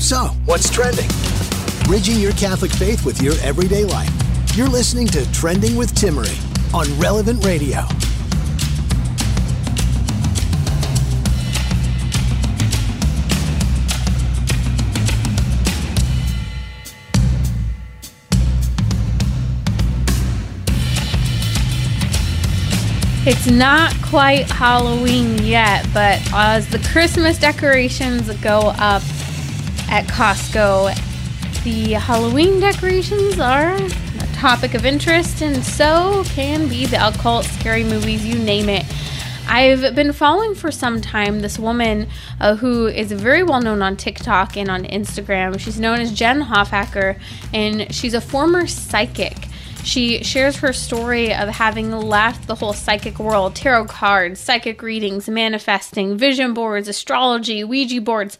So, what's trending? Bridging your Catholic faith with your everyday life. You're listening to Trending with Timmerie on Relevant Radio. It's not quite Halloween yet, but as the Christmas decorations go up at Costco, the Halloween decorations are a topic of interest, and so can be the occult, scary movies, you name it. I've been following for some time this woman uh, who is very well known on TikTok and on Instagram. She's known as Jen Hoffacker, and she's a former psychic. She shares her story of having left the whole psychic world tarot cards, psychic readings, manifesting, vision boards, astrology, Ouija boards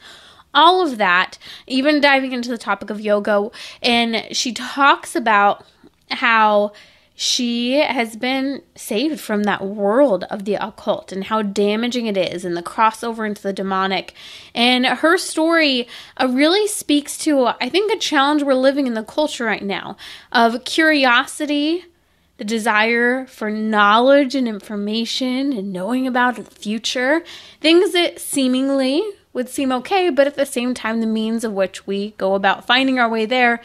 all of that, even diving into the topic of yoga. And she talks about how she has been saved from that world of the occult and how damaging it is and the crossover into the demonic. And her story uh, really speaks to, I think, a challenge we're living in the culture right now of curiosity, the desire for knowledge and information and knowing about the future, things that seemingly would seem okay, but at the same time, the means of which we go about finding our way there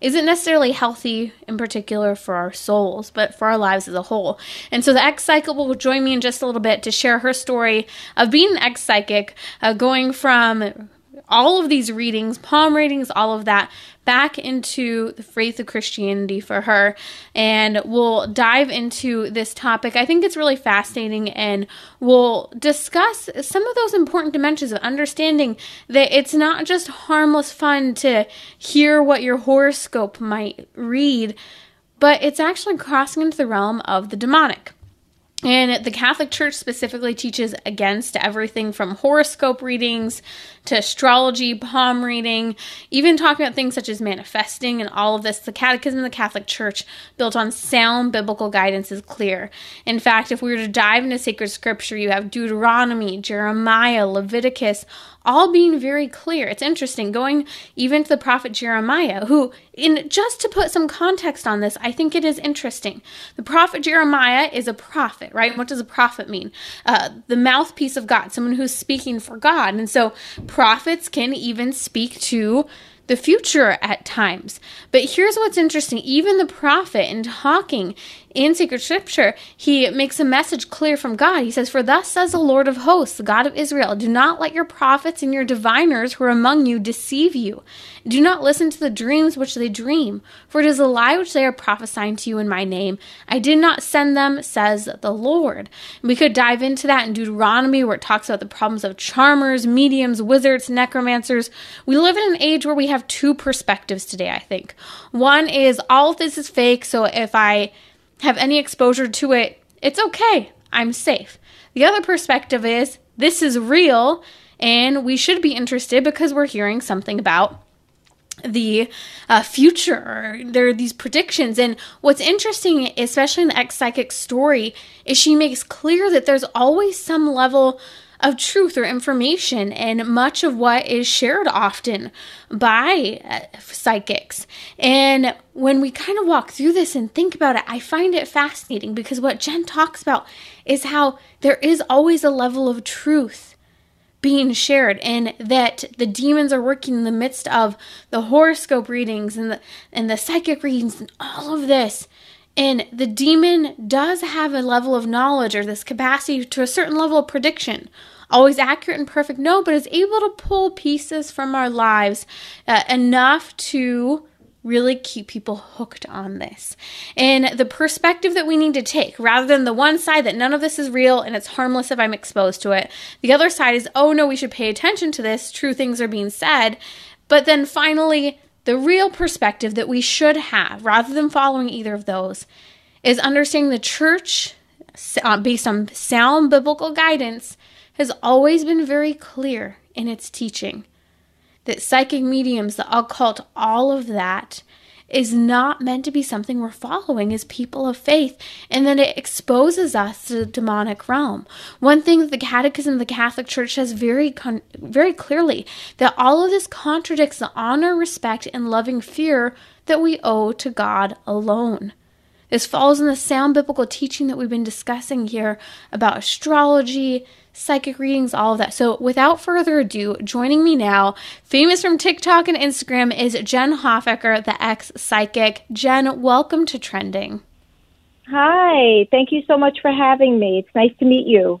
isn't necessarily healthy in particular for our souls, but for our lives as a whole. And so the ex psychic will join me in just a little bit to share her story of being an ex psychic, uh, going from all of these readings, palm readings, all of that, back into the faith of Christianity for her. And we'll dive into this topic. I think it's really fascinating, and we'll discuss some of those important dimensions of understanding that it's not just harmless fun to hear what your horoscope might read, but it's actually crossing into the realm of the demonic. And the Catholic Church specifically teaches against everything from horoscope readings to astrology, palm reading, even talking about things such as manifesting and all of this. The Catechism of the Catholic Church, built on sound biblical guidance, is clear. In fact, if we were to dive into sacred scripture, you have Deuteronomy, Jeremiah, Leviticus, all being very clear. It's interesting going even to the prophet Jeremiah, who, in just to put some context on this, I think it is interesting. The prophet Jeremiah is a prophet, right? What does a prophet mean? Uh, the mouthpiece of God, someone who's speaking for God. And so prophets can even speak to the future at times. But here's what's interesting even the prophet, in talking in sacred scripture, he makes a message clear from God. He says, For thus says the Lord of hosts, the God of Israel, do not let your prophets and your diviners who are among you deceive you. Do not listen to the dreams which they dream, for it is a lie which they are prophesying to you in my name. I did not send them, says the Lord. And we could dive into that in Deuteronomy, where it talks about the problems of charmers, mediums, wizards, necromancers. We live in an age where we have two perspectives today, I think. One is all this is fake, so if I have any exposure to it, it's okay. I'm safe. The other perspective is this is real and we should be interested because we're hearing something about the uh, future. There are these predictions. And what's interesting, especially in the ex psychic story, is she makes clear that there's always some level of truth or information and much of what is shared often by uh, psychics. And when we kind of walk through this and think about it, I find it fascinating because what Jen talks about is how there is always a level of truth being shared and that the demons are working in the midst of the horoscope readings and the and the psychic readings and all of this and the demon does have a level of knowledge or this capacity to a certain level of prediction. Always accurate and perfect, no, but is able to pull pieces from our lives uh, enough to really keep people hooked on this. And the perspective that we need to take, rather than the one side that none of this is real and it's harmless if I'm exposed to it, the other side is, oh no, we should pay attention to this, true things are being said. But then finally, the real perspective that we should have, rather than following either of those, is understanding the church, uh, based on sound biblical guidance, has always been very clear in its teaching. That psychic mediums, the occult, all of that is not meant to be something we're following as people of faith, and that it exposes us to the demonic realm. One thing that the Catechism of the Catholic Church says very, con- very clearly that all of this contradicts the honor, respect, and loving fear that we owe to God alone. This falls in the sound biblical teaching that we've been discussing here about astrology, psychic readings, all of that. So, without further ado, joining me now, famous from TikTok and Instagram, is Jen Hofecker, the ex psychic. Jen, welcome to Trending. Hi, thank you so much for having me. It's nice to meet you.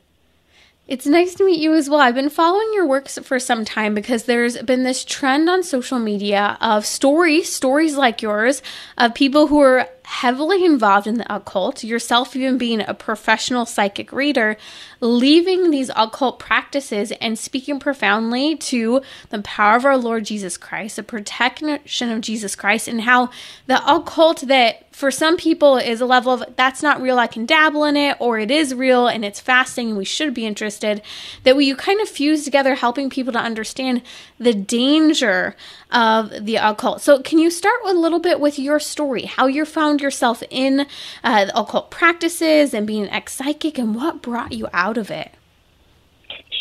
It's nice to meet you as well. I've been following your works for some time because there's been this trend on social media of stories, stories like yours, of people who are heavily involved in the occult, yourself even being a professional psychic reader, leaving these occult practices and speaking profoundly to the power of our Lord Jesus Christ, the protection of Jesus Christ, and how the occult that for some people is a level of that's not real, I can dabble in it, or it is real and it's fasting and we should be interested, that we you kind of fuse together helping people to understand the danger of the occult. So, can you start a little bit with your story, how you found yourself in uh, occult practices and being ex psychic, and what brought you out of it?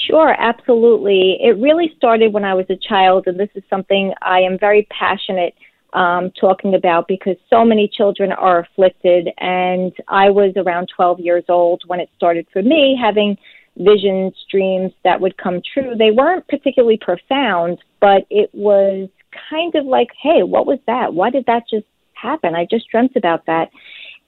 Sure, absolutely. It really started when I was a child, and this is something I am very passionate um, talking about because so many children are afflicted. And I was around 12 years old when it started for me, having visions, dreams that would come true. They weren't particularly profound, but it was kind of like, hey, what was that? Why did that just happen? I just dreamt about that.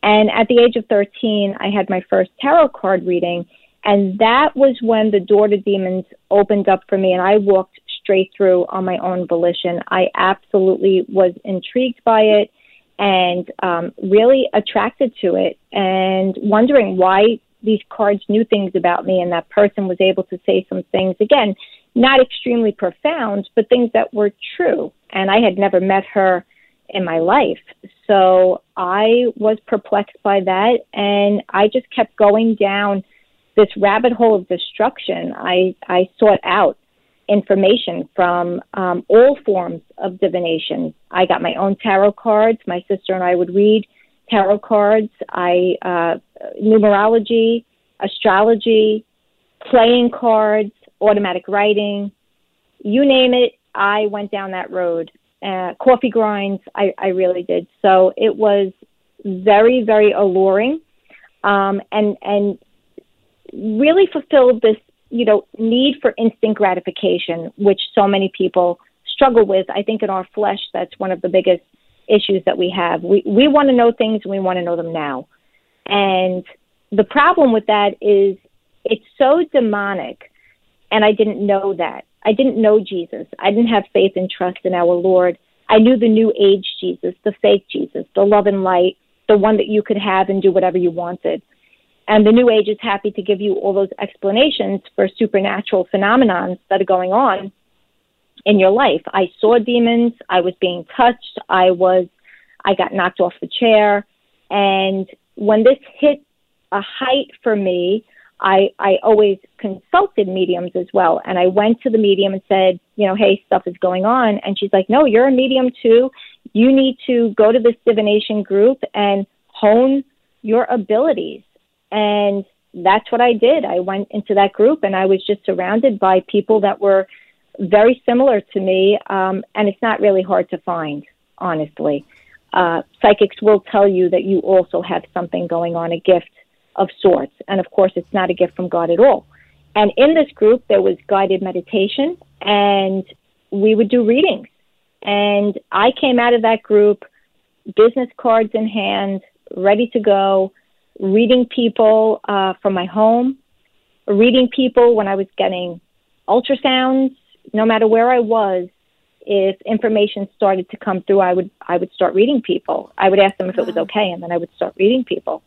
And at the age of 13, I had my first tarot card reading. And that was when the door to demons opened up for me, and I walked straight through on my own volition. I absolutely was intrigued by it and um, really attracted to it, and wondering why these cards knew things about me, and that person was able to say some things. Again, not extremely profound, but things that were true. And I had never met her in my life. So I was perplexed by that. And I just kept going down this rabbit hole of destruction. I, I sought out information from um, all forms of divination. I got my own tarot cards. My sister and I would read tarot cards. I uh, numerology, astrology, playing cards automatic writing, you name it, I went down that road. Uh, coffee grinds, I, I really did. So it was very, very alluring, um, and and really fulfilled this, you know, need for instant gratification, which so many people struggle with. I think in our flesh, that's one of the biggest issues that we have. We we want to know things, and we want to know them now. And the problem with that is it's so demonic and I didn't know that. I didn't know Jesus. I didn't have faith and trust in our Lord. I knew the new age Jesus, the fake Jesus, the love and light, the one that you could have and do whatever you wanted. And the new age is happy to give you all those explanations for supernatural phenomenons that are going on in your life. I saw demons. I was being touched. I was, I got knocked off the chair. And when this hit a height for me, I, I always consulted mediums as well. And I went to the medium and said, you know, hey, stuff is going on. And she's like, no, you're a medium too. You need to go to this divination group and hone your abilities. And that's what I did. I went into that group and I was just surrounded by people that were very similar to me. Um, and it's not really hard to find, honestly. Uh, psychics will tell you that you also have something going on, a gift of sorts. And of course, it's not a gift from God at all. And in this group, there was guided meditation, and we would do readings. And I came out of that group, business cards in hand, ready to go, reading people uh, from my home, reading people when I was getting ultrasounds, no matter where I was. If information started to come through, I would I would start reading people. I would ask them if it was okay, and then I would start reading people.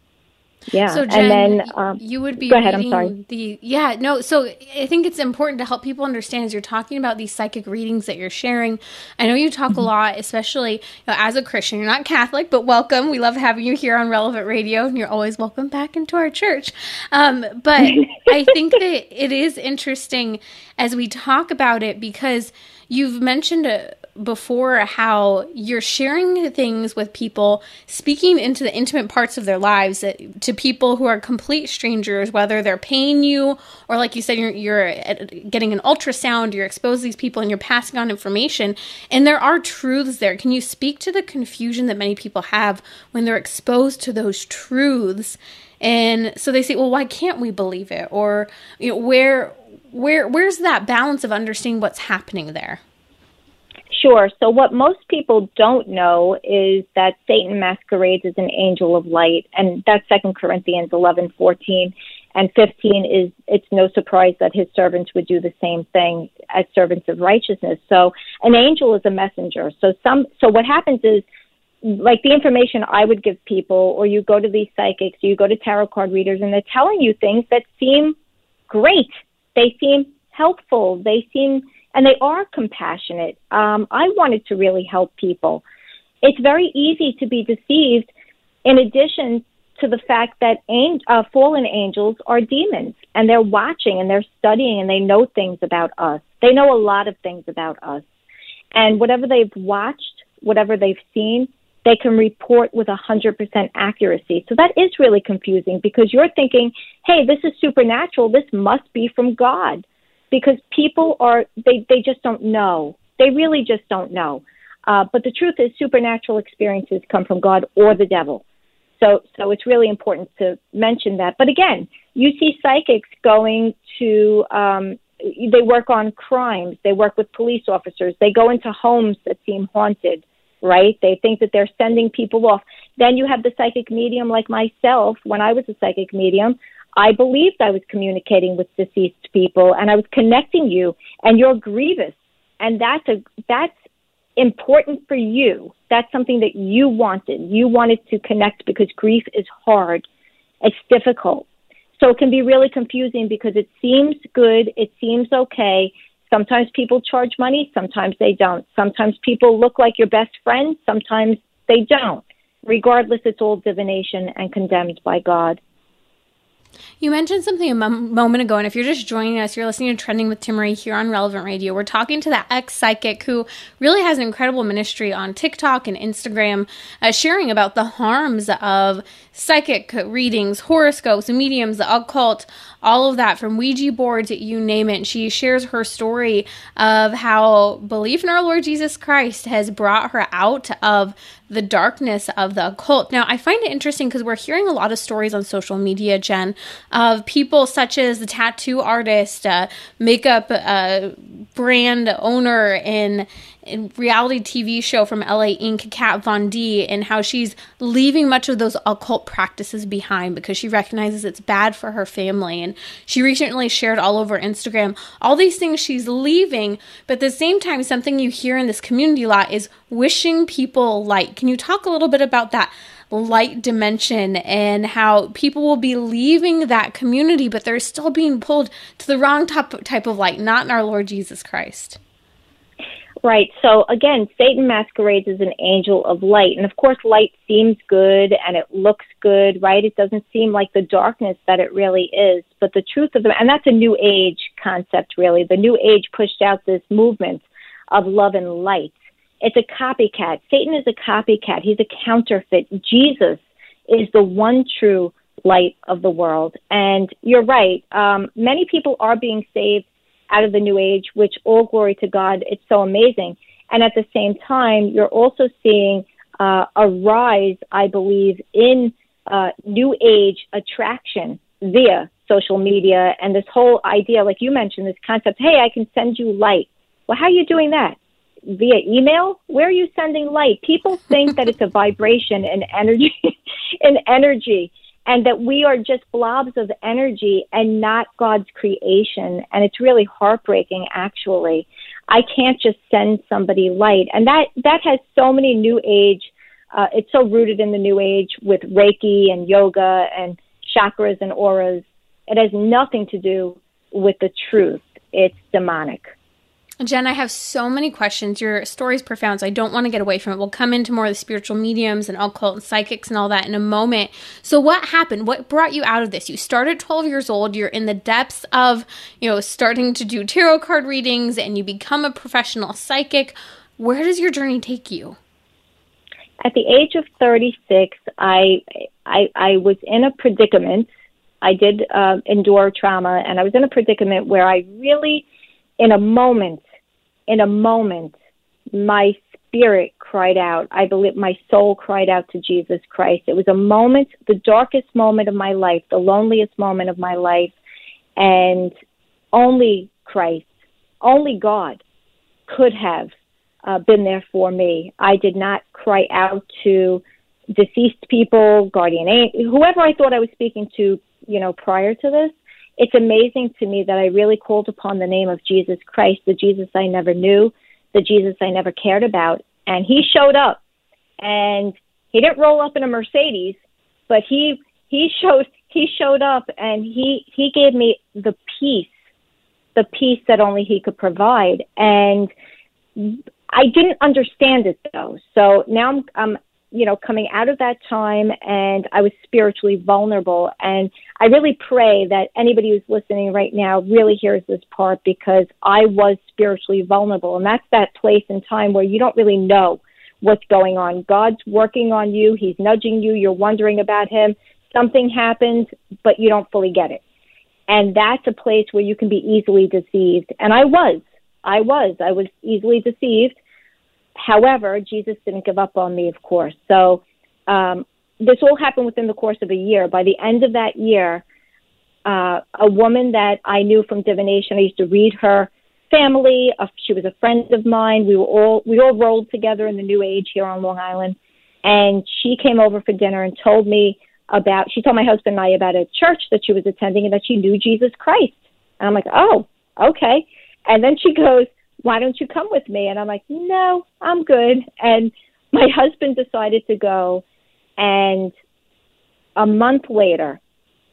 Yeah. So Jen, and then um, you would be go ahead, I'm sorry. the yeah, no, so I think it's important to help people understand as you're talking about these psychic readings that you're sharing. I know you talk mm-hmm. a lot, especially you know, as a Christian. You're not Catholic, but welcome. We love having you here on Relevant Radio, and you're always welcome back into our church. Um, but I think that it is interesting as we talk about it because you've mentioned a before how you're sharing things with people, speaking into the intimate parts of their lives that, to people who are complete strangers, whether they're paying you or, like you said, you're, you're uh, getting an ultrasound, you're exposing these people and you're passing on information. And there are truths there. Can you speak to the confusion that many people have when they're exposed to those truths? And so they say, well, why can't we believe it? Or, you know, where, where, where's that balance of understanding what's happening there? Sure. So what most people don't know is that Satan masquerades as an angel of light, and that's Second Corinthians eleven fourteen and fifteen is it's no surprise that his servants would do the same thing as servants of righteousness. So an angel is a messenger. So some so what happens is like the information I would give people, or you go to these psychics, you go to tarot card readers, and they're telling you things that seem great. They seem helpful. They seem and they are compassionate. Um, I wanted to really help people. It's very easy to be deceived. In addition to the fact that angel, uh, fallen angels are demons, and they're watching and they're studying and they know things about us. They know a lot of things about us, and whatever they've watched, whatever they've seen, they can report with a 100% accuracy. So that is really confusing because you're thinking, hey, this is supernatural. This must be from God because people are they they just don't know. They really just don't know. Uh, but the truth is, supernatural experiences come from God or the devil. So so it's really important to mention that. But again, you see psychics going to um, they work on crimes. They work with police officers. They go into homes that seem haunted. Right? They think that they're sending people off. Then you have the psychic medium like myself. When I was a psychic medium, I believed I was communicating with deceased people and I was connecting you and you're grievous. And that's a, that's important for you. That's something that you wanted. You wanted to connect because grief is hard. It's difficult. So it can be really confusing because it seems good. It seems okay. Sometimes people charge money. Sometimes they don't. Sometimes people look like your best friend. Sometimes they don't. Regardless, it's all divination and condemned by God. You mentioned something a moment ago, and if you're just joining us, you're listening to Trending with Timmerie here on Relevant Radio. We're talking to that ex psychic who really has an incredible ministry on TikTok and Instagram, uh, sharing about the harms of psychic readings, horoscopes, mediums, the occult, all of that from Ouija boards, you name it. She shares her story of how belief in our Lord Jesus Christ has brought her out of the darkness of the occult. Now, I find it interesting because we're hearing a lot of stories on social media, Jen, of people such as the tattoo artist, uh, makeup uh, brand owner, and reality TV show from LA Ink, Kat Von D, and how she's leaving much of those occult practices behind because she recognizes it's bad for her family. And she recently shared all over Instagram all these things she's leaving, but at the same time, something you hear in this community a lot is wishing people light. Can you talk a little bit about that? light dimension and how people will be leaving that community, but they're still being pulled to the wrong type, type of light, not in our Lord Jesus Christ. Right. So again, Satan masquerades as an angel of light. And of course, light seems good and it looks good, right? It doesn't seem like the darkness that it really is. But the truth of the, and that's a new age concept, really. The new age pushed out this movement of love and light. It's a copycat. Satan is a copycat. He's a counterfeit. Jesus is the one true light of the world. And you're right. Um, many people are being saved out of the new age, which all glory to God, it's so amazing. And at the same time, you're also seeing uh, a rise, I believe, in uh, new age attraction via social media and this whole idea, like you mentioned, this concept, hey, I can send you light. Well, how are you doing that? Via email? Where are you sending light? People think that it's a vibration and energy and energy and that we are just blobs of energy and not God's creation. And it's really heartbreaking, actually. I can't just send somebody light. And that, that has so many new age, uh, it's so rooted in the new age with Reiki and yoga and chakras and auras. It has nothing to do with the truth. It's demonic. Jen, I have so many questions. Your story is profound, so I don't want to get away from it. We'll come into more of the spiritual mediums and occult and psychics and all that in a moment. So, what happened? What brought you out of this? You started 12 years old. You're in the depths of, you know, starting to do tarot card readings and you become a professional psychic. Where does your journey take you? At the age of 36, I, I, I was in a predicament. I did uh, endure trauma, and I was in a predicament where I really, in a moment, in a moment, my spirit cried out. I believe my soul cried out to Jesus Christ. It was a moment, the darkest moment of my life, the loneliest moment of my life, and only Christ, only God could have uh, been there for me. I did not cry out to deceased people, guardian angel, whoever I thought I was speaking to, you know, prior to this. It's amazing to me that I really called upon the name of Jesus Christ, the Jesus I never knew, the Jesus I never cared about. And he showed up and he didn't roll up in a Mercedes, but he he showed he showed up and he he gave me the peace, the peace that only he could provide. And I didn't understand it though. So now I'm, I'm you know, coming out of that time and I was spiritually vulnerable. And I really pray that anybody who's listening right now really hears this part because I was spiritually vulnerable. And that's that place in time where you don't really know what's going on. God's working on you. He's nudging you. You're wondering about him. Something happens, but you don't fully get it. And that's a place where you can be easily deceived. And I was. I was. I was easily deceived. However, Jesus didn't give up on me, of course. So um, this all happened within the course of a year. By the end of that year, uh, a woman that I knew from divination, I used to read her family. Uh, she was a friend of mine. We were all we all rolled together in the New Age here on Long Island, and she came over for dinner and told me about. She told my husband and I about a church that she was attending and that she knew Jesus Christ. And I'm like, oh, okay. And then she goes, why don't you come with me? And I'm like, no, I'm good. And my husband decided to go. And a month later,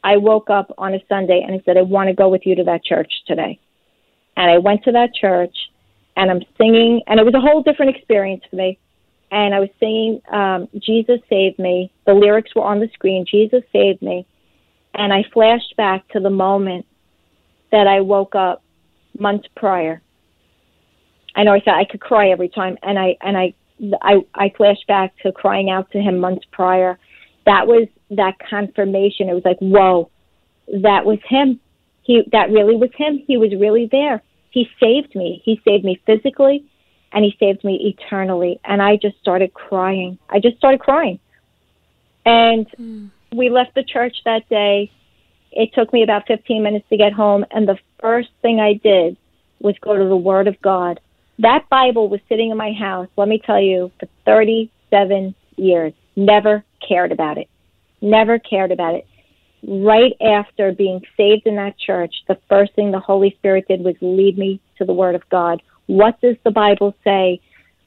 I woke up on a Sunday and I said, I want to go with you to that church today. And I went to that church and I'm singing, and it was a whole different experience for me. And I was singing, um, Jesus Saved Me. The lyrics were on the screen, Jesus Saved Me. And I flashed back to the moment that I woke up months prior I know I said I could cry every time, and I and I I I flashed back to crying out to him months prior. That was that confirmation. It was like, whoa, that was him. He that really was him. He was really there. He saved me. He saved me physically, and he saved me eternally. And I just started crying. I just started crying. And mm. we left the church that day. It took me about 15 minutes to get home, and the first thing I did was go to the Word of God that Bible was sitting in my house, let me tell you, for 37 years. Never cared about it. Never cared about it. Right after being saved in that church, the first thing the Holy Spirit did was lead me to the Word of God. What does the Bible say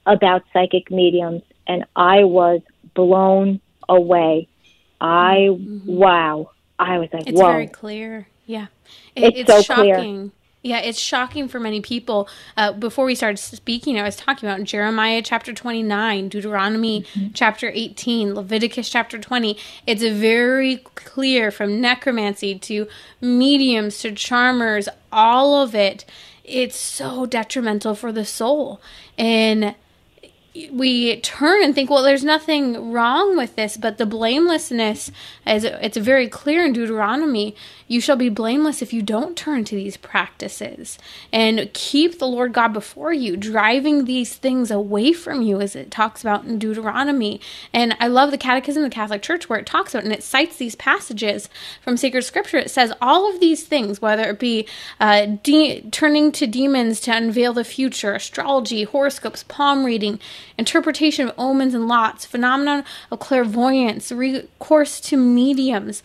about psychic mediums? And I was blown away. I, mm-hmm. wow. I was like, wow. it's whoa. very clear. Yeah. It, it's, it's so shocking. Clear yeah, it's shocking for many people. Uh, before we started speaking, I was talking about Jeremiah chapter 29, Deuteronomy mm-hmm. chapter 18, Leviticus chapter 20. It's very clear from necromancy to mediums to charmers, all of it. It's so detrimental for the soul. And we turn and think, well, there's nothing wrong with this, but the blamelessness, as it's very clear in Deuteronomy, you shall be blameless if you don't turn to these practices and keep the Lord God before you, driving these things away from you, as it talks about in Deuteronomy. And I love the Catechism of the Catholic Church where it talks about and it cites these passages from sacred scripture. It says all of these things, whether it be uh, de- turning to demons to unveil the future, astrology, horoscopes, palm reading, interpretation of omens and lots, phenomenon of clairvoyance, recourse to mediums,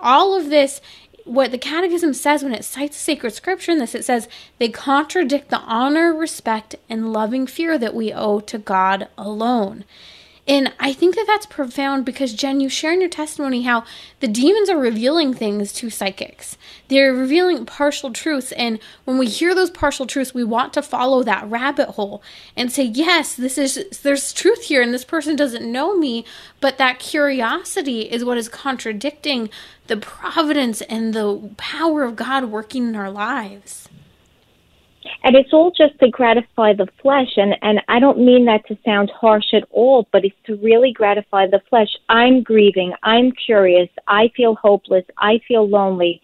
all of this what the catechism says when it cites sacred scripture in this it says they contradict the honor respect and loving fear that we owe to god alone and I think that that's profound because, Jen, you share in your testimony how the demons are revealing things to psychics. They're revealing partial truths. And when we hear those partial truths, we want to follow that rabbit hole and say, yes, this is, there's truth here and this person doesn't know me. But that curiosity is what is contradicting the providence and the power of God working in our lives. And it's all just to gratify the flesh. And, and I don't mean that to sound harsh at all, but it's to really gratify the flesh. I'm grieving. I'm curious. I feel hopeless. I feel lonely.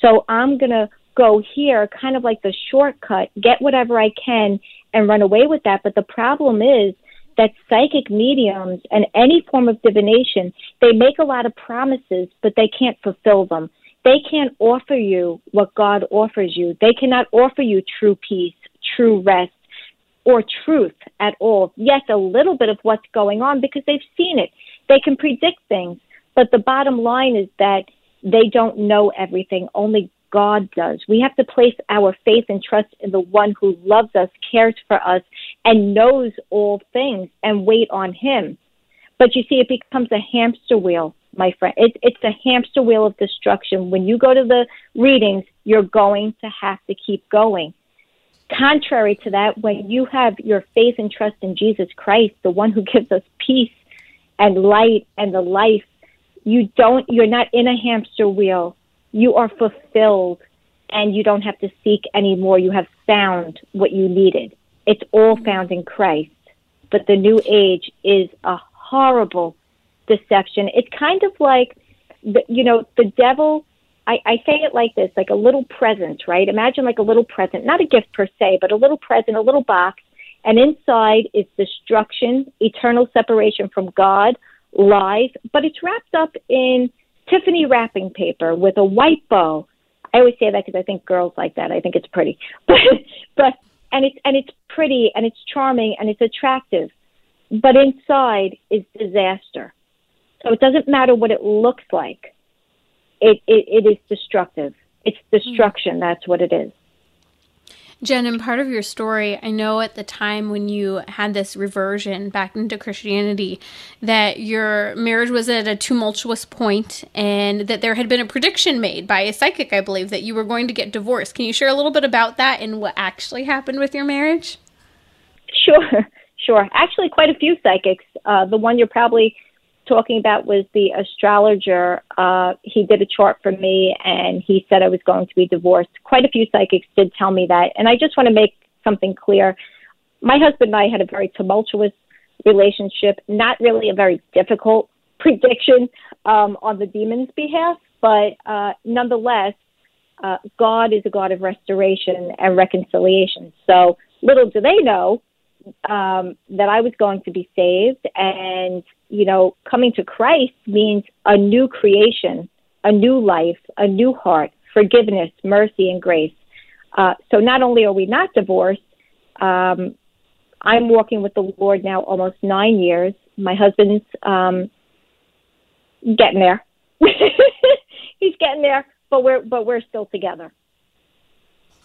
So I'm going to go here, kind of like the shortcut, get whatever I can and run away with that. But the problem is that psychic mediums and any form of divination, they make a lot of promises, but they can't fulfill them. They can't offer you what God offers you. They cannot offer you true peace, true rest, or truth at all. Yes, a little bit of what's going on because they've seen it. They can predict things. But the bottom line is that they don't know everything. Only God does. We have to place our faith and trust in the one who loves us, cares for us, and knows all things and wait on him. But you see, it becomes a hamster wheel, my friend. It, it's a hamster wheel of destruction. When you go to the readings, you're going to have to keep going. Contrary to that, when you have your faith and trust in Jesus Christ, the one who gives us peace and light and the life, you don't, you're not in a hamster wheel you are fulfilled and you don't have to seek anymore. You have found what you needed. It's all found in Christ. But the new age is a horrible deception. It's kind of like, the, you know, the devil. I, I say it like this, like a little present, right? Imagine like a little present, not a gift per se, but a little present, a little box, and inside is destruction, eternal separation from God, lies, but it's wrapped up in Tiffany wrapping paper with a white bow. I always say that because I think girls like that. I think it's pretty, but but and it's and it's pretty and it's charming and it's attractive, but inside is disaster. So it doesn't matter what it looks like. It it, it is destructive. It's destruction. That's what it is. Jen, and part of your story, I know at the time when you had this reversion back into Christianity, that your marriage was at a tumultuous point and that there had been a prediction made by a psychic, I believe, that you were going to get divorced. Can you share a little bit about that and what actually happened with your marriage? Sure, sure. Actually, quite a few psychics. Uh, the one you're probably talking about was the astrologer. Uh, he did a chart for me and he said I was going to be divorced. Quite a few psychics did tell me that. And I just want to make something clear. My husband and I had a very tumultuous relationship, not really a very difficult prediction um, on the demon's behalf, but uh, nonetheless, uh, God is a God of restoration and reconciliation. So little do they know um, that I was going to be saved, and you know, coming to Christ means a new creation, a new life, a new heart, forgiveness, mercy, and grace. Uh, so not only are we not divorced, um, I'm walking with the Lord now almost nine years. My husband's um, getting there. He's getting there, but we're but we're still together.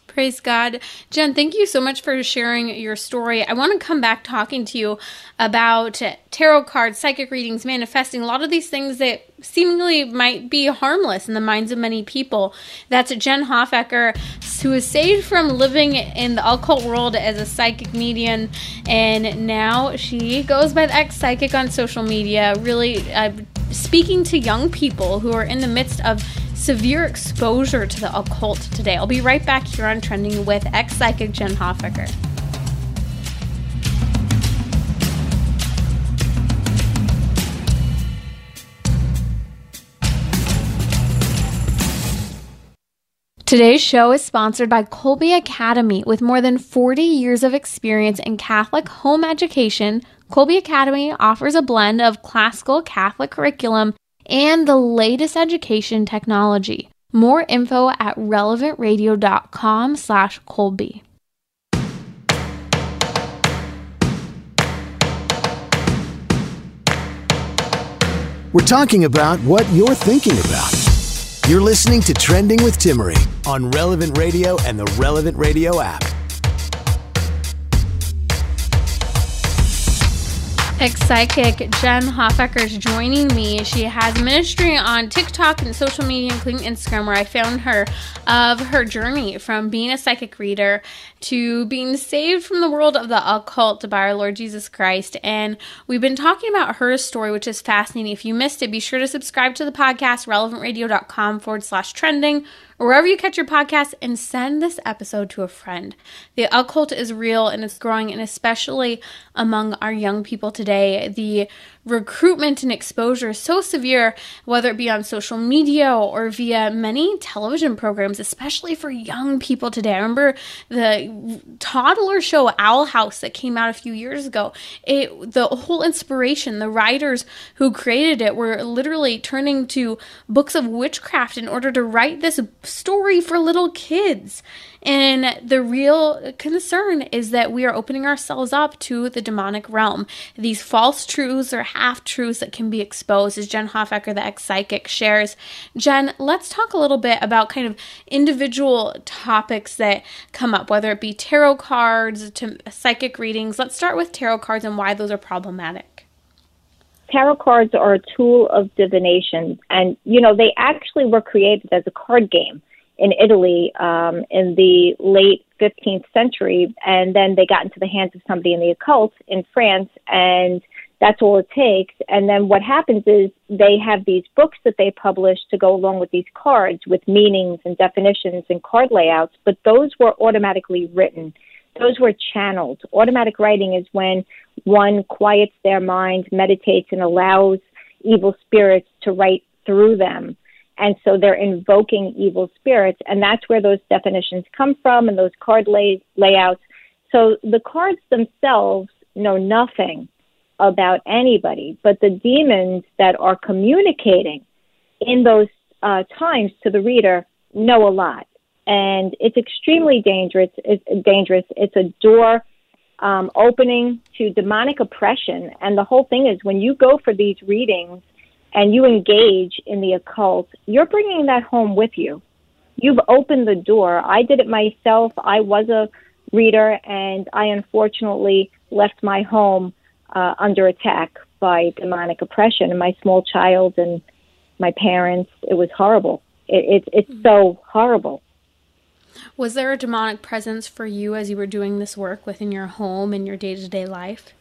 Praise God. Jen, thank you so much for sharing your story. I want to come back talking to you about tarot cards, psychic readings, manifesting, a lot of these things that seemingly might be harmless in the minds of many people. That's Jen Hofecker, who is saved from living in the occult world as a psychic medium, and now she goes by the ex psychic on social media, really uh, speaking to young people who are in the midst of severe exposure to the occult today. I'll be right back here on Trending with ex psychic Jen Hofecker. Today's show is sponsored by Kolbe Academy. With more than 40 years of experience in Catholic home education, Kolbe Academy offers a blend of classical Catholic curriculum and the latest education technology. More info at relevantradio.com slash Kolbe. We're talking about what you're thinking about. You're listening to Trending with Timmerie on Relevant Radio and the Relevant Radio app. Ex psychic Jen Hofecker is joining me. She has ministry on TikTok and social media, including Instagram, where I found her of her journey from being a psychic reader to being saved from the world of the occult by our Lord Jesus Christ. And we've been talking about her story, which is fascinating. If you missed it, be sure to subscribe to the podcast, relevantradio.com forward slash trending or wherever you catch your podcast and send this episode to a friend. The occult is real and it's growing, and especially among our young people today, the recruitment and exposure is so severe, whether it be on social media or via many television programs, especially for young people today. I remember the toddler show Owl House that came out a few years ago. It the whole inspiration, the writers who created it were literally turning to books of witchcraft in order to write this story for little kids. And the real concern is that we are opening ourselves up to the demonic realm. These false truths or half truths that can be exposed, as Jen Hofecker, the ex psychic, shares. Jen, let's talk a little bit about kind of individual topics that come up, whether it be tarot cards to psychic readings. Let's start with tarot cards and why those are problematic tarot cards are a tool of divination and you know they actually were created as a card game in Italy um, in the late 15th century, and then they got into the hands of somebody in the occult in France, and that's all it takes. And then what happens is they have these books that they publish to go along with these cards with meanings and definitions and card layouts, but those were automatically written. Those were channeled. Automatic writing is when one quiets their mind, meditates, and allows evil spirits to write through them. And so they're invoking evil spirits. And that's where those definitions come from and those card lay- layouts. So the cards themselves know nothing about anybody, but the demons that are communicating in those uh, times to the reader know a lot. And it's extremely dangerous. It's dangerous. It's a door um, opening to demonic oppression. And the whole thing is when you go for these readings, and you engage in the occult, you're bringing that home with you. You've opened the door. I did it myself. I was a reader, and I unfortunately left my home uh, under attack by demonic oppression, and my small child and my parents. It was horrible. It, it, it's so horrible. Was there a demonic presence for you as you were doing this work within your home and your day to day life?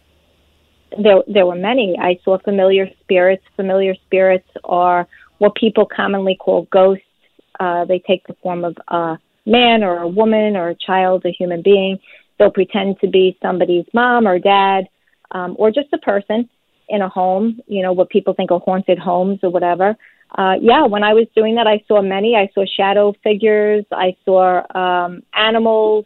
There there were many. I saw familiar spirits. Familiar spirits are what people commonly call ghosts. Uh, they take the form of a man or a woman or a child, a human being. They'll pretend to be somebody's mom or dad, um, or just a person in a home. You know what people think are haunted homes or whatever. Uh, yeah, when I was doing that, I saw many. I saw shadow figures. I saw um, animals.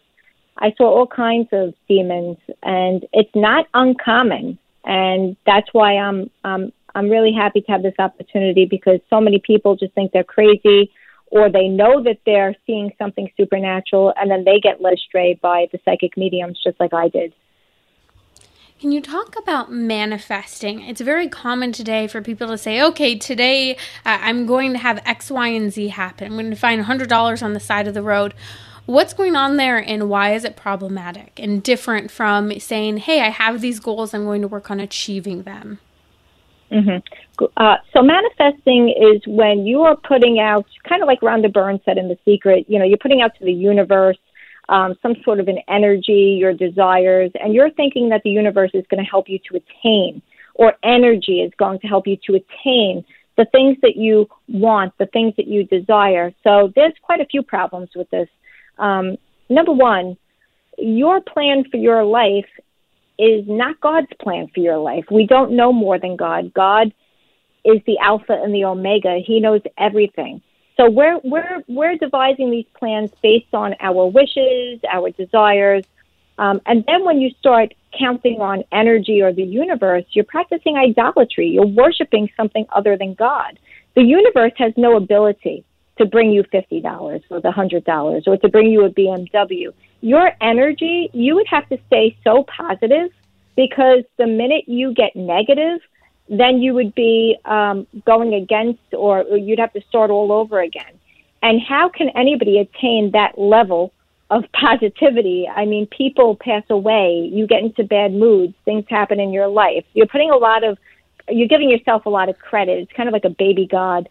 I saw all kinds of demons, and it's not uncommon and that's why I'm um, I'm really happy to have this opportunity because so many people just think they're crazy or they know that they're seeing something supernatural and then they get led astray by the psychic mediums just like I did. Can you talk about manifesting? It's very common today for people to say, okay, today uh, I'm going to have X, Y, and Z happen. I'm going to find $100 on the side of the road what's going on there and why is it problematic and different from saying, hey, I have these goals, I'm going to work on achieving them? Mm-hmm. Uh, so manifesting is when you are putting out, kind of like Rhonda Byrne said in The Secret, you know, you're putting out to the universe um, some sort of an energy, your desires, and you're thinking that the universe is going to help you to attain, or energy is going to help you to attain the things that you want, the things that you desire. So there's quite a few problems with this. Um, number one, your plan for your life is not God's plan for your life. We don't know more than God. God is the Alpha and the Omega. He knows everything. So we're we're we're devising these plans based on our wishes, our desires, um, and then when you start counting on energy or the universe, you're practicing idolatry. You're worshiping something other than God. The universe has no ability to bring you $50 or the $100 or to bring you a BMW. Your energy, you would have to stay so positive because the minute you get negative, then you would be um, going against or, or you'd have to start all over again. And how can anybody attain that level of positivity? I mean, people pass away, you get into bad moods, things happen in your life. You're putting a lot of, you're giving yourself a lot of credit. It's kind of like a baby God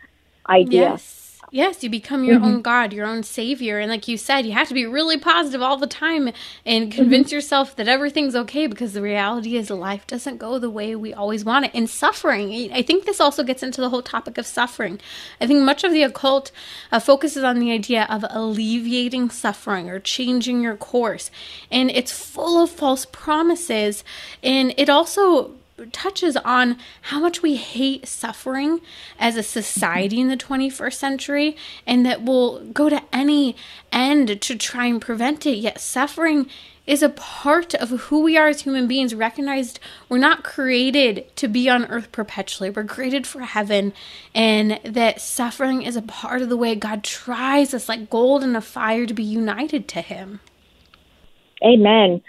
idea. Yes Yes, you become your mm-hmm. own God, your own savior. And like you said, you have to be really positive all the time and convince mm-hmm. yourself that everything's okay because the reality is life doesn't go the way we always want it. And suffering, I think this also gets into the whole topic of suffering. I think much of the occult uh, focuses on the idea of alleviating suffering or changing your course. And it's full of false promises. And it also touches on how much we hate suffering as a society in the 21st century and that we'll go to any end to try and prevent it. Yet, suffering is a part of who we are as human beings, recognized we're not created to be on earth perpetually. We're created for heaven, and that suffering is a part of the way God tries us, like gold in a fire, to be united to Him. Amen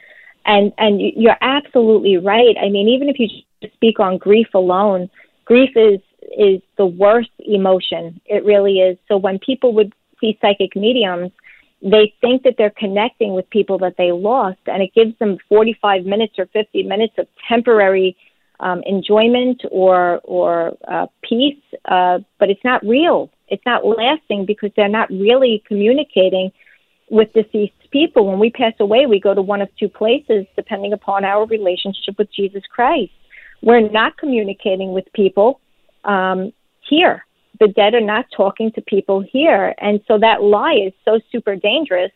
and and you're absolutely right. I mean, even if you speak on grief alone, grief is is the worst emotion. It really is. So when people would see psychic mediums, they think that they're connecting with people that they lost, and it gives them 45 minutes or 50 minutes of temporary um, enjoyment or or uh, peace, uh, but it's not real. It's not lasting because they're not really communicating with deceased people. When we pass away, we go to one of two places depending upon our relationship with Jesus Christ. We're not communicating with people um, here. The dead are not talking to people here. And so that lie is so super dangerous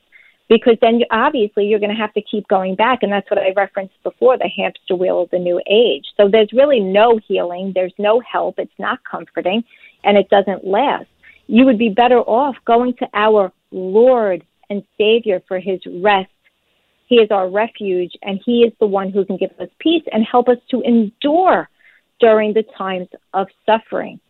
because then obviously you're going to have to keep going back. And that's what I referenced before the hamster wheel of the new age. So there's really no healing, there's no help, it's not comforting, and it doesn't last. You would be better off going to our Lord and Savior for his rest. He is our refuge, and he is the one who can give us peace and help us to endure during the times of suffering.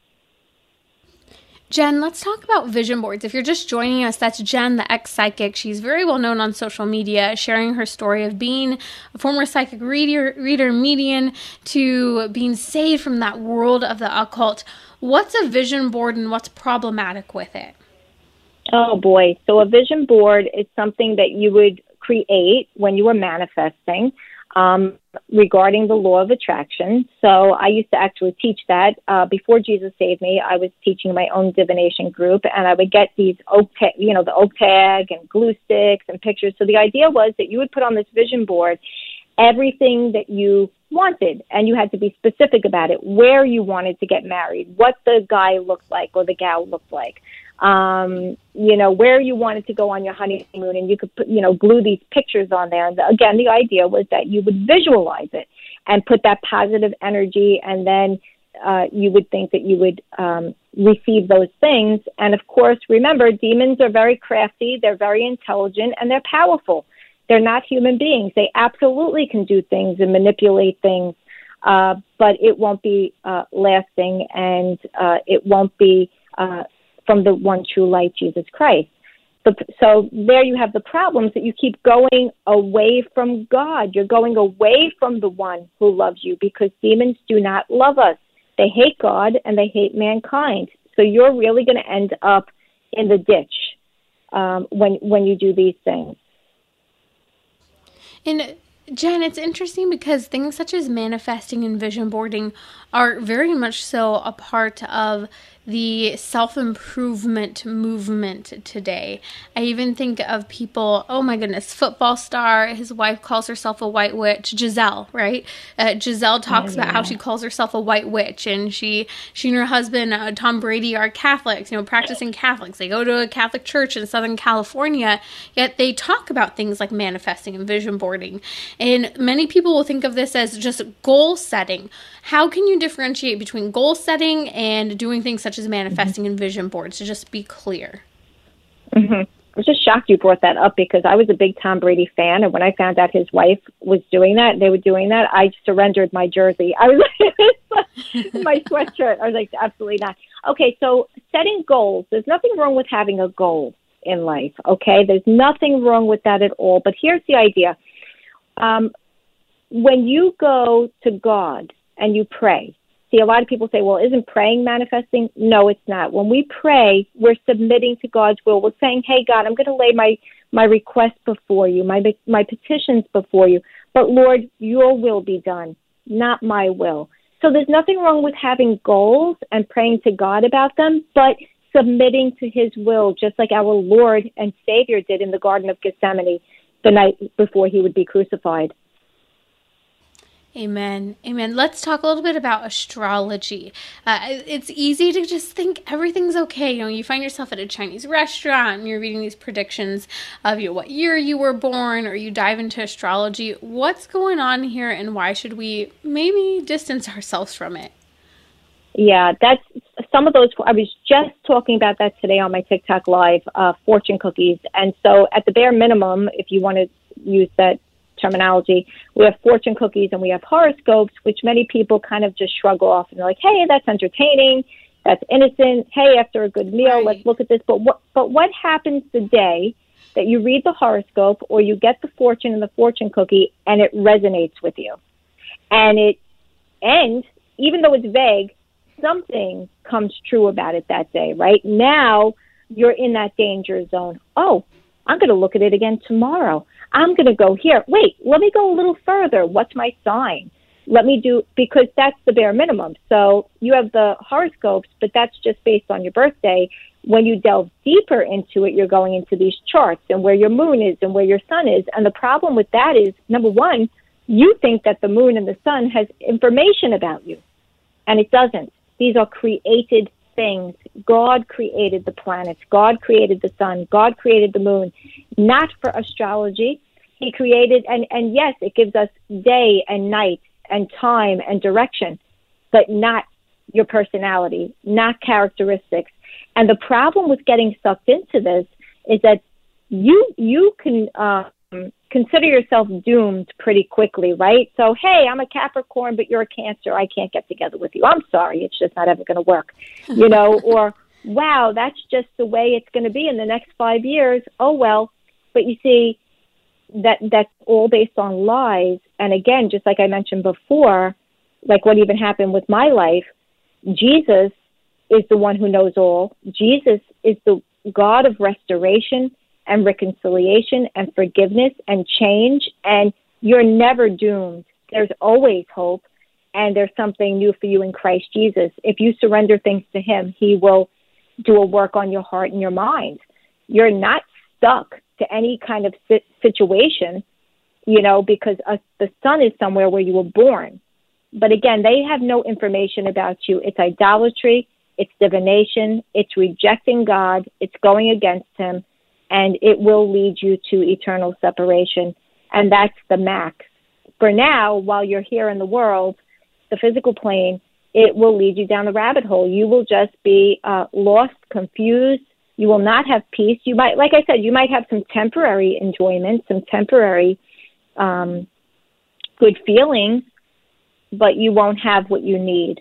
Jen, let's talk about vision boards. If you're just joining us, that's Jen, the ex psychic. She's very well known on social media, sharing her story of being a former psychic reader, reader medium to being saved from that world of the occult. What's a vision board and what's problematic with it? Oh boy. So a vision board is something that you would create when you were manifesting um, regarding the law of attraction. So I used to actually teach that uh, before Jesus saved me. I was teaching my own divination group, and I would get these oak, ta- you know, the oak tag and glue sticks and pictures. So the idea was that you would put on this vision board everything that you wanted, and you had to be specific about it. Where you wanted to get married, what the guy looked like or the gal looked like um, you know, where you wanted to go on your honeymoon, and you could put, you know, glue these pictures on there. And again, the idea was that you would visualize it and put that positive energy, and then uh, you would think that you would um, receive those things. And of course, remember, demons are very crafty, they're very intelligent, and they're powerful. They're not human beings. They absolutely can do things and manipulate things, uh, but it won't be uh, lasting, and uh, it won't be uh, from the one true light, Jesus Christ. So there you have the problems that you keep going away from God. You're going away from the one who loves you because demons do not love us. They hate God and they hate mankind. So you're really going to end up in the ditch um, when when you do these things. And Jen, it's interesting because things such as manifesting and vision boarding are very much so a part of the self improvement movement today. I even think of people, oh my goodness, football star, his wife calls herself a white witch, Gisele, right? Uh, Gisele talks oh, yeah. about how she calls herself a white witch, and she she and her husband, uh, Tom Brady, are Catholics, you know, practicing Catholics. They go to a Catholic church in Southern California, yet they talk about things like manifesting and vision boarding. And many people will think of this as just goal setting. How can you differentiate between goal setting and doing things such as manifesting mm-hmm. and vision boards to just be clear? Mm-hmm. I was just shocked you brought that up because I was a big Tom Brady fan, and when I found out his wife was doing that, they were doing that, I surrendered my jersey. I was my sweatshirt. I was like, absolutely not. Okay, so setting goals. There's nothing wrong with having a goal in life. Okay, there's nothing wrong with that at all. But here's the idea: um, when you go to God and you pray. See, a lot of people say, well, isn't praying manifesting? No, it's not. When we pray, we're submitting to God's will. We're saying, hey, God, I'm going to lay my, my request before you, my, my petitions before you. But Lord, your will be done, not my will. So there's nothing wrong with having goals and praying to God about them, but submitting to his will, just like our Lord and Savior did in the Garden of Gethsemane the night before he would be crucified. Amen. Amen. Let's talk a little bit about astrology. Uh, it's easy to just think everything's okay. You know, you find yourself at a Chinese restaurant and you're reading these predictions of you know, what year you were born, or you dive into astrology. What's going on here, and why should we maybe distance ourselves from it? Yeah, that's some of those. I was just talking about that today on my TikTok live, uh, fortune cookies. And so, at the bare minimum, if you want to use that terminology. We have fortune cookies and we have horoscopes, which many people kind of just shrug off and they're like, "Hey, that's entertaining, that's innocent. Hey, after a good meal, right. let's look at this." But what but what happens the day that you read the horoscope or you get the fortune and the fortune cookie and it resonates with you, and it and even though it's vague, something comes true about it that day. Right now, you're in that danger zone. Oh, I'm going to look at it again tomorrow. I'm going to go here. Wait, let me go a little further. What's my sign? Let me do, because that's the bare minimum. So you have the horoscopes, but that's just based on your birthday. When you delve deeper into it, you're going into these charts and where your moon is and where your sun is. And the problem with that is, number one, you think that the moon and the sun has information about you, and it doesn't. These are created things. God created the planets, God created the sun, God created the moon, not for astrology. He created, and, and yes, it gives us day and night and time and direction, but not your personality, not characteristics. And the problem with getting sucked into this is that you you can uh, consider yourself doomed pretty quickly, right? So, hey, I'm a Capricorn, but you're a Cancer. I can't get together with you. I'm sorry. It's just not ever going to work, you know, or wow, that's just the way it's going to be in the next five years. Oh, well. But you see, that that's all based on lies. And again, just like I mentioned before, like what even happened with my life, Jesus is the one who knows all. Jesus is the God of restoration and reconciliation and forgiveness and change. And you're never doomed. There's always hope. And there's something new for you in Christ Jesus. If you surrender things to Him, He will do a work on your heart and your mind. You're not stuck to any kind of situation, you know, because uh, the sun is somewhere where you were born. But again, they have no information about you. It's idolatry, it's divination, it's rejecting God, it's going against Him, and it will lead you to eternal separation. And that's the max. For now, while you're here in the world, the physical plane, it will lead you down the rabbit hole. You will just be uh, lost, confused. You will not have peace. You might, like I said, you might have some temporary enjoyment, some temporary um, good feelings, but you won't have what you need.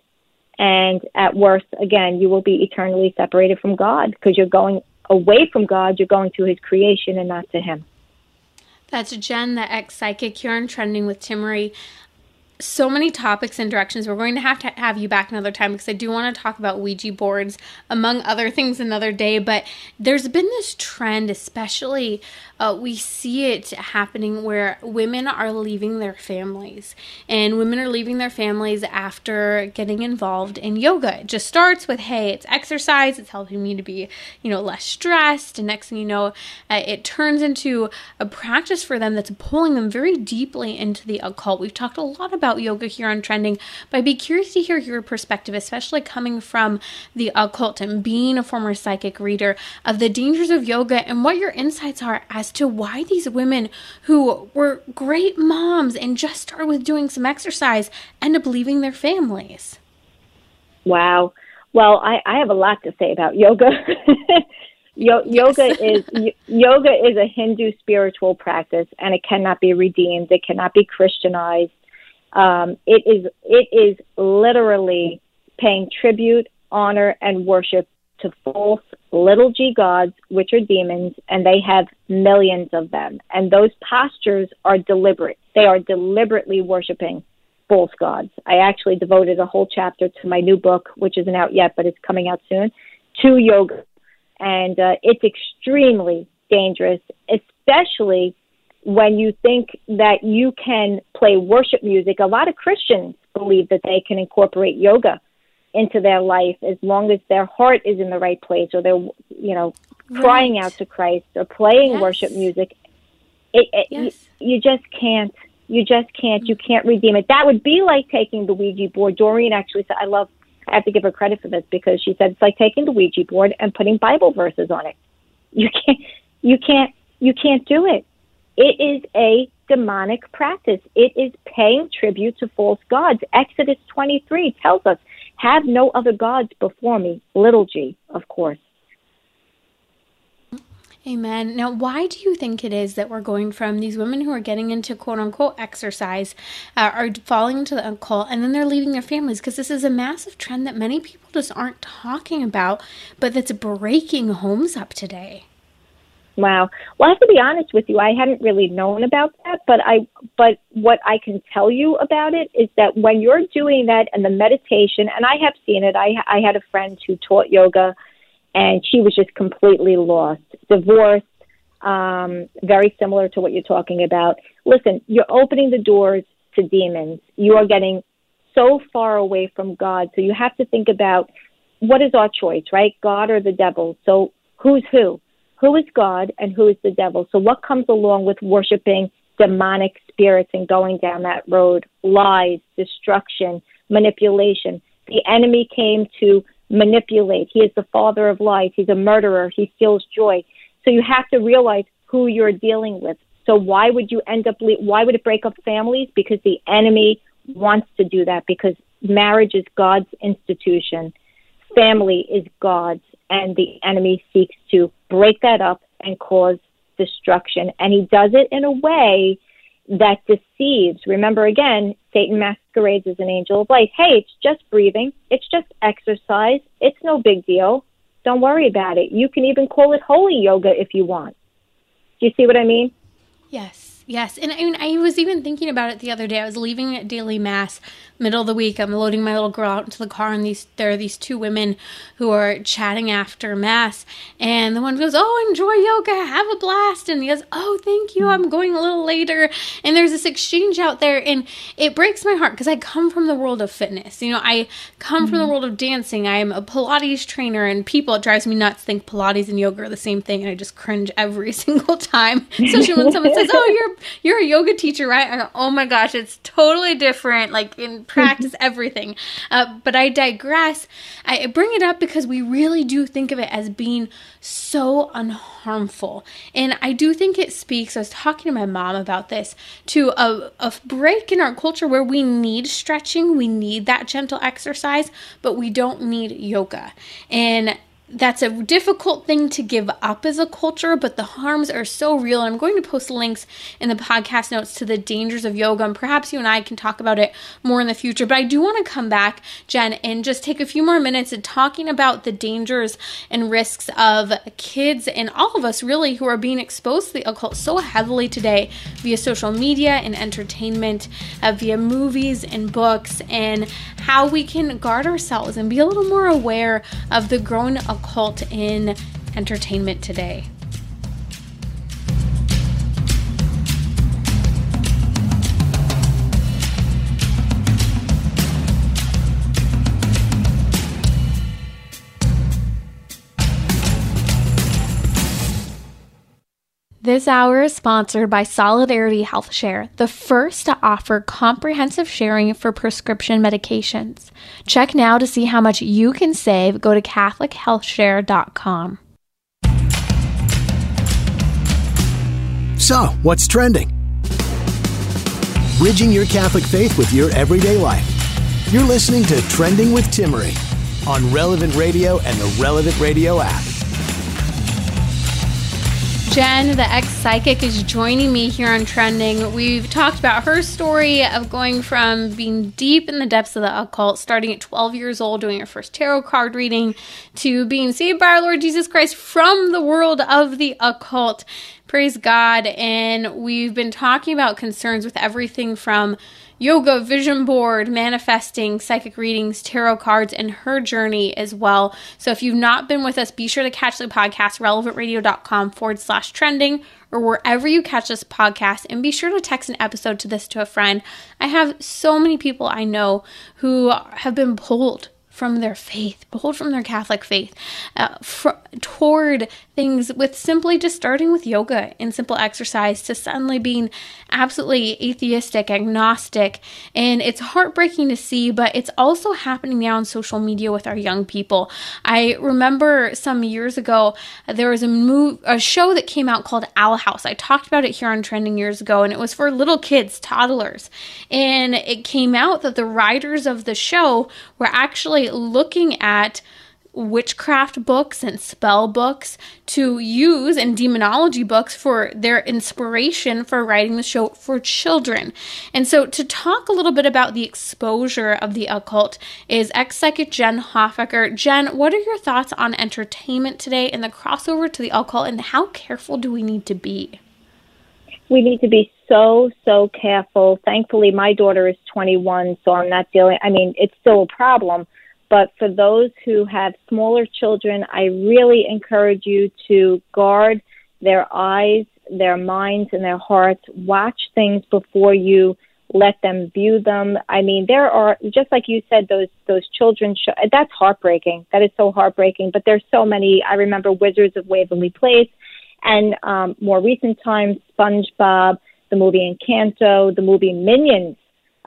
And at worst, again, you will be eternally separated from God because you're going away from God, you're going to his creation and not to him. That's Jen, the ex psychic here on Trending with Timmerie so many topics and directions. We're going to have to have you back another time because I do want to talk about Ouija boards, among other things, another day. But there's been this trend, especially uh, we see it happening where women are leaving their families, and women are leaving their families after getting involved in yoga. It just starts with, hey, it's exercise, it's helping me to be, you know, less stressed, and next thing you know, uh, it turns into a practice for them that's pulling them very deeply into the occult. We've talked a lot about about yoga here on Trending, but I'd be curious to hear your perspective, especially coming from the occult and being a former psychic reader, of the dangers of yoga and what your insights are as to why these women who were great moms and just started with doing some exercise end up leaving their families. Wow. Well, I, I have a lot to say about yoga. Yo- yoga is y- yoga is a Hindu spiritual practice, and it cannot be redeemed. It cannot be Christianized. Um, it is it is literally paying tribute, honor, and worship to false little g gods, which are demons, and they have millions of them. And those postures are deliberate. They are deliberately worshiping false gods. I actually devoted a whole chapter to my new book, which isn't out yet, but it's coming out soon, to yoga. And uh, it's extremely dangerous, especially when you think that you can play worship music, a lot of Christians believe that they can incorporate yoga into their life as long as their heart is in the right place or they're, you know, right. crying out to Christ or playing yes. worship music. It, it, yes. you, you just can't. You just can't. You can't redeem it. That would be like taking the Ouija board. Doreen actually said, I love, I have to give her credit for this because she said it's like taking the Ouija board and putting Bible verses on it. You can't, you can't, you can't do it. It is a demonic practice. It is paying tribute to false gods. Exodus 23 tells us, have no other gods before me, little g, of course. Amen. Now, why do you think it is that we're going from these women who are getting into quote unquote exercise, uh, are falling into the occult, and then they're leaving their families? Because this is a massive trend that many people just aren't talking about, but that's breaking homes up today. Wow. Well, I have to be honest with you. I hadn't really known about that, but I but what I can tell you about it is that when you're doing that and the meditation, and I have seen it. I I had a friend who taught yoga, and she was just completely lost, divorced, um, very similar to what you're talking about. Listen, you're opening the doors to demons. You are getting so far away from God. So you have to think about what is our choice, right? God or the devil. So who's who? Who is God and who is the devil. So, what comes along with worshiping demonic spirits and going down that road? Lies, destruction, manipulation. The enemy came to manipulate. He is the father of lies. He's a murderer. He steals joy. So, you have to realize who you're dealing with. So, why would you end up, le- why would it break up families? Because the enemy wants to do that because marriage is God's institution. Family is God's and the enemy seeks to break that up and cause destruction. And he does it in a way that deceives. Remember, again, Satan masquerades as an angel of light. Hey, it's just breathing, it's just exercise, it's no big deal. Don't worry about it. You can even call it holy yoga if you want. Do you see what I mean? Yes. Yes, and I mean, I was even thinking about it the other day. I was leaving at daily mass, middle of the week. I'm loading my little girl out into the car, and these there are these two women who are chatting after mass, and the one goes, "Oh, enjoy yoga, have a blast," and he goes, "Oh, thank you, I'm going a little later." And there's this exchange out there, and it breaks my heart because I come from the world of fitness. You know, I come mm-hmm. from the mm-hmm. world of dancing. I am a Pilates trainer, and people it drives me nuts think Pilates and yoga are the same thing, and I just cringe every single time, especially when someone says, "Oh, you're." You're a yoga teacher, right? Go, oh my gosh, it's totally different, like in practice, everything. Uh, but I digress. I bring it up because we really do think of it as being so unharmful. And I do think it speaks, I was talking to my mom about this, to a, a break in our culture where we need stretching, we need that gentle exercise, but we don't need yoga. And that's a difficult thing to give up as a culture, but the harms are so real. I'm going to post links in the podcast notes to the dangers of yoga, and perhaps you and I can talk about it more in the future. But I do want to come back, Jen, and just take a few more minutes and talking about the dangers and risks of kids and all of us really who are being exposed to the occult so heavily today via social media and entertainment, uh, via movies and books, and how we can guard ourselves and be a little more aware of the growing occult in entertainment today. This hour is sponsored by Solidarity Health Share, the first to offer comprehensive sharing for prescription medications. Check now to see how much you can save. Go to CatholicHealthShare.com. So, what's trending? Bridging your Catholic faith with your everyday life. You're listening to Trending with Timmerie on Relevant Radio and the Relevant Radio app. Jen, the ex psychic, is joining me here on Trending. We've talked about her story of going from being deep in the depths of the occult, starting at 12 years old, doing her first tarot card reading, to being saved by our Lord Jesus Christ from the world of the occult. Praise God. And we've been talking about concerns with everything from yoga, vision board, manifesting, psychic readings, tarot cards, and her journey as well. So if you've not been with us, be sure to catch the podcast, relevantradio.com forward slash trending, or wherever you catch this podcast, and be sure to text an episode to this to a friend. I have so many people I know who have been pulled from their faith, bold from their Catholic faith, uh, fr- toward things with simply just starting with yoga and simple exercise to suddenly being absolutely atheistic, agnostic. And it's heartbreaking to see, but it's also happening now on social media with our young people. I remember some years ago, there was a move, a show that came out called Owl House. I talked about it here on Trending years ago, and it was for little kids, toddlers. And it came out that the writers of the show were actually looking at witchcraft books and spell books to use and demonology books for their inspiration for writing the show for children. And so, to talk a little bit about the exposure of the occult is ex psychic Jen Hofecker. Jen, what are your thoughts on entertainment today and the crossover to the occult, and how careful do we need to be? We need to be so, so careful. Thankfully, my daughter is 21, so I'm not dealing, I mean, it's still a problem but for those who have smaller children, I really encourage you to guard their eyes, their minds, and their hearts. Watch things before you let them view them. I mean, there are just like you said, those those children. Show, that's heartbreaking. That is so heartbreaking. But there's so many. I remember Wizards of Waverly Place, and um, more recent times, SpongeBob, the movie Encanto, the movie Minions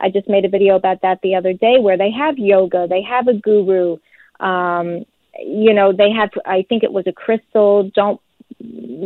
I just made a video about that the other day where they have yoga, they have a guru, um, you know, they have. I think it was a crystal. Don't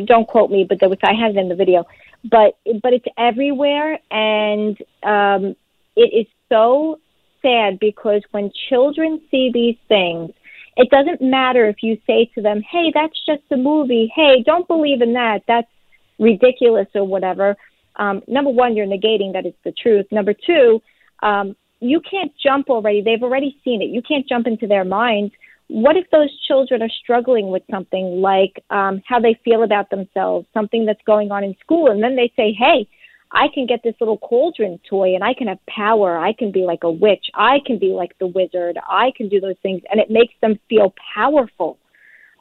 don't quote me, but there was I had it in the video. But but it's everywhere, and um, it is so sad because when children see these things, it doesn't matter if you say to them, "Hey, that's just a movie. Hey, don't believe in that. That's ridiculous or whatever." Um, number one, you're negating that it's the truth. Number two, um, you can't jump already. They've already seen it. You can't jump into their minds. What if those children are struggling with something like um, how they feel about themselves, something that's going on in school, and then they say, hey, I can get this little cauldron toy and I can have power. I can be like a witch. I can be like the wizard. I can do those things. And it makes them feel powerful.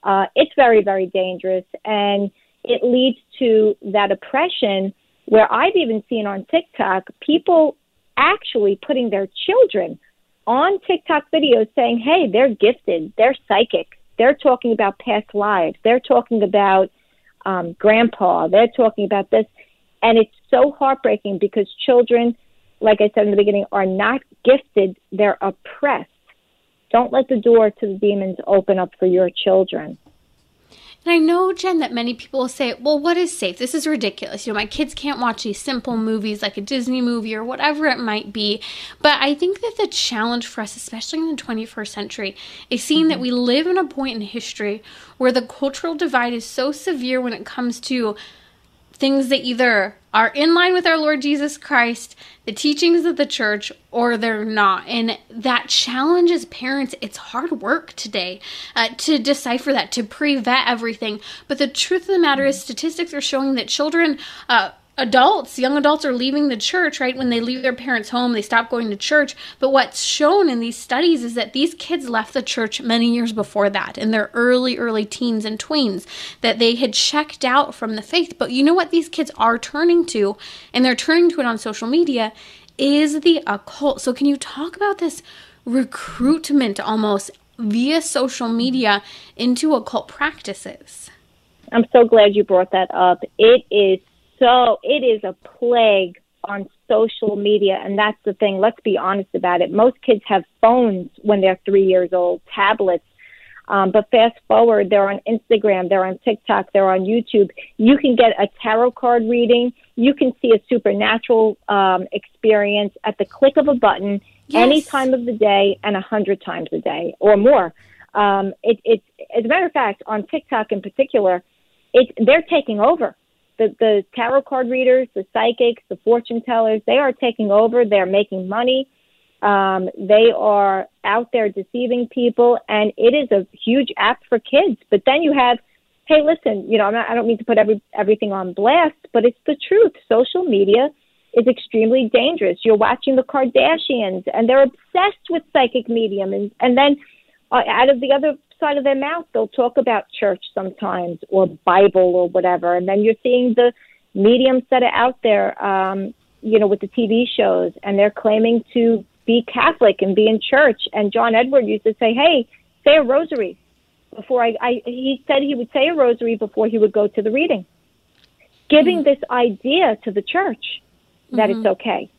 Uh, it's very, very dangerous. And it leads to that oppression where I've even seen on TikTok people actually putting their children on TikTok videos saying, hey, they're gifted, they're psychic, they're talking about past lives, they're talking about um, grandpa, they're talking about this. And it's so heartbreaking because children, like I said in the beginning, are not gifted, they're oppressed. Don't let the door to the demons open up for your children. And I know, Jen, that many people will say, well, what is safe? This is ridiculous. You know, my kids can't watch these simple movies like a Disney movie or whatever it might be. But I think that the challenge for us, especially in the 21st century, is seeing mm-hmm. that we live in a point in history where the cultural divide is so severe when it comes to things that either are in line with our Lord Jesus Christ, the teachings of the church, or they're not. And that challenges parents. It's hard work today uh, to decipher that, to pre vet everything. But the truth of the matter is, statistics are showing that children, uh, adults, young adults are leaving the church, right? When they leave their parents' home, they stop going to church. But what's shown in these studies is that these kids left the church many years before that, in their early, early teens and tweens, that they had checked out from the faith. But you know what these kids are turning to, and they're turning to it on social media, is the occult. So, can you talk about this recruitment almost via social media into occult practices? I'm so glad you brought that up. It is so it is a plague on social media, and that's the thing. Let's be honest about it. Most kids have phones when they're three years old, tablets. Um, but fast forward, they're on Instagram, they're on TikTok, they're on YouTube. You can get a tarot card reading. You can see a supernatural um, experience at the click of a button, yes. any time of the day, and a hundred times a day or more. Um, it, it's as a matter of fact, on TikTok in particular, it's they're taking over the, the tarot card readers, the psychics, the fortune tellers, they are taking over. They're making money. Um, they are out there deceiving people, and it is a huge app for kids. But then you have, hey, listen, you know, I'm not, I don't mean to put every everything on blast, but it's the truth. Social media is extremely dangerous. You're watching the Kardashians, and they're obsessed with psychic medium, and and then uh, out of the other side of their mouth, they'll talk about church sometimes or Bible or whatever. And then you're seeing the mediums that are out there, um, you know, with the TV shows, and they're claiming to be Catholic and be in church. And John Edward used to say, "Hey, say a rosary." Before I, I he said he would say a rosary before he would go to the reading, giving mm-hmm. this idea to the church that mm-hmm. it's okay.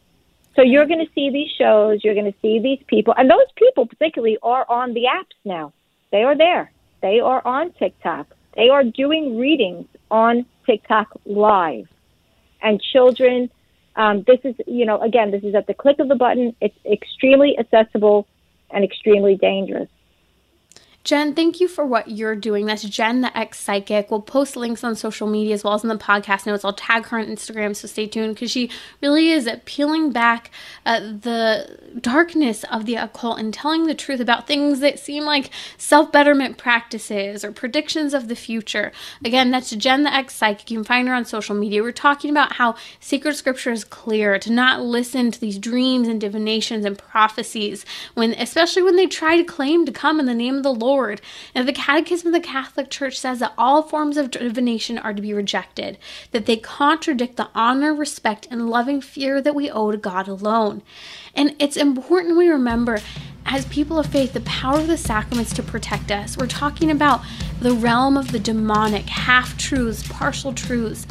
So you're going to see these shows, you're going to see these people, and those people particularly are on the apps now. They are there. They are on TikTok. They are doing readings on TikTok live. And children, um, this is, you know, again, this is at the click of the button. It's extremely accessible and extremely dangerous. Jen, thank you for what you're doing. That's Jen, the ex psychic. We'll post links on social media as well as in the podcast notes. I'll tag her on Instagram, so stay tuned because she really is peeling back uh, the darkness of the occult and telling the truth about things that seem like self betterment practices or predictions of the future. Again, that's Jen, the ex psychic. You can find her on social media. We're talking about how sacred scripture is clear to not listen to these dreams and divinations and prophecies when, especially when they try to claim to come in the name of the Lord Lord. And the Catechism of the Catholic Church says that all forms of divination are to be rejected, that they contradict the honor, respect, and loving fear that we owe to God alone. And it's important we remember as people of faith, the power of the sacraments to protect us. We're talking about the realm of the demonic, half truths, partial truths.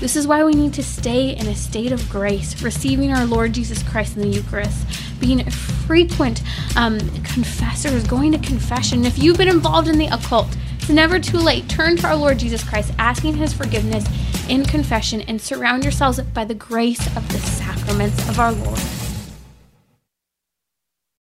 This is why we need to stay in a state of grace, receiving our Lord Jesus Christ in the Eucharist, being frequent um, confessors, going to confession. If you've been involved in the occult, it's never too late. Turn to our Lord Jesus Christ, asking His forgiveness in confession, and surround yourselves by the grace of the sacraments of our Lord.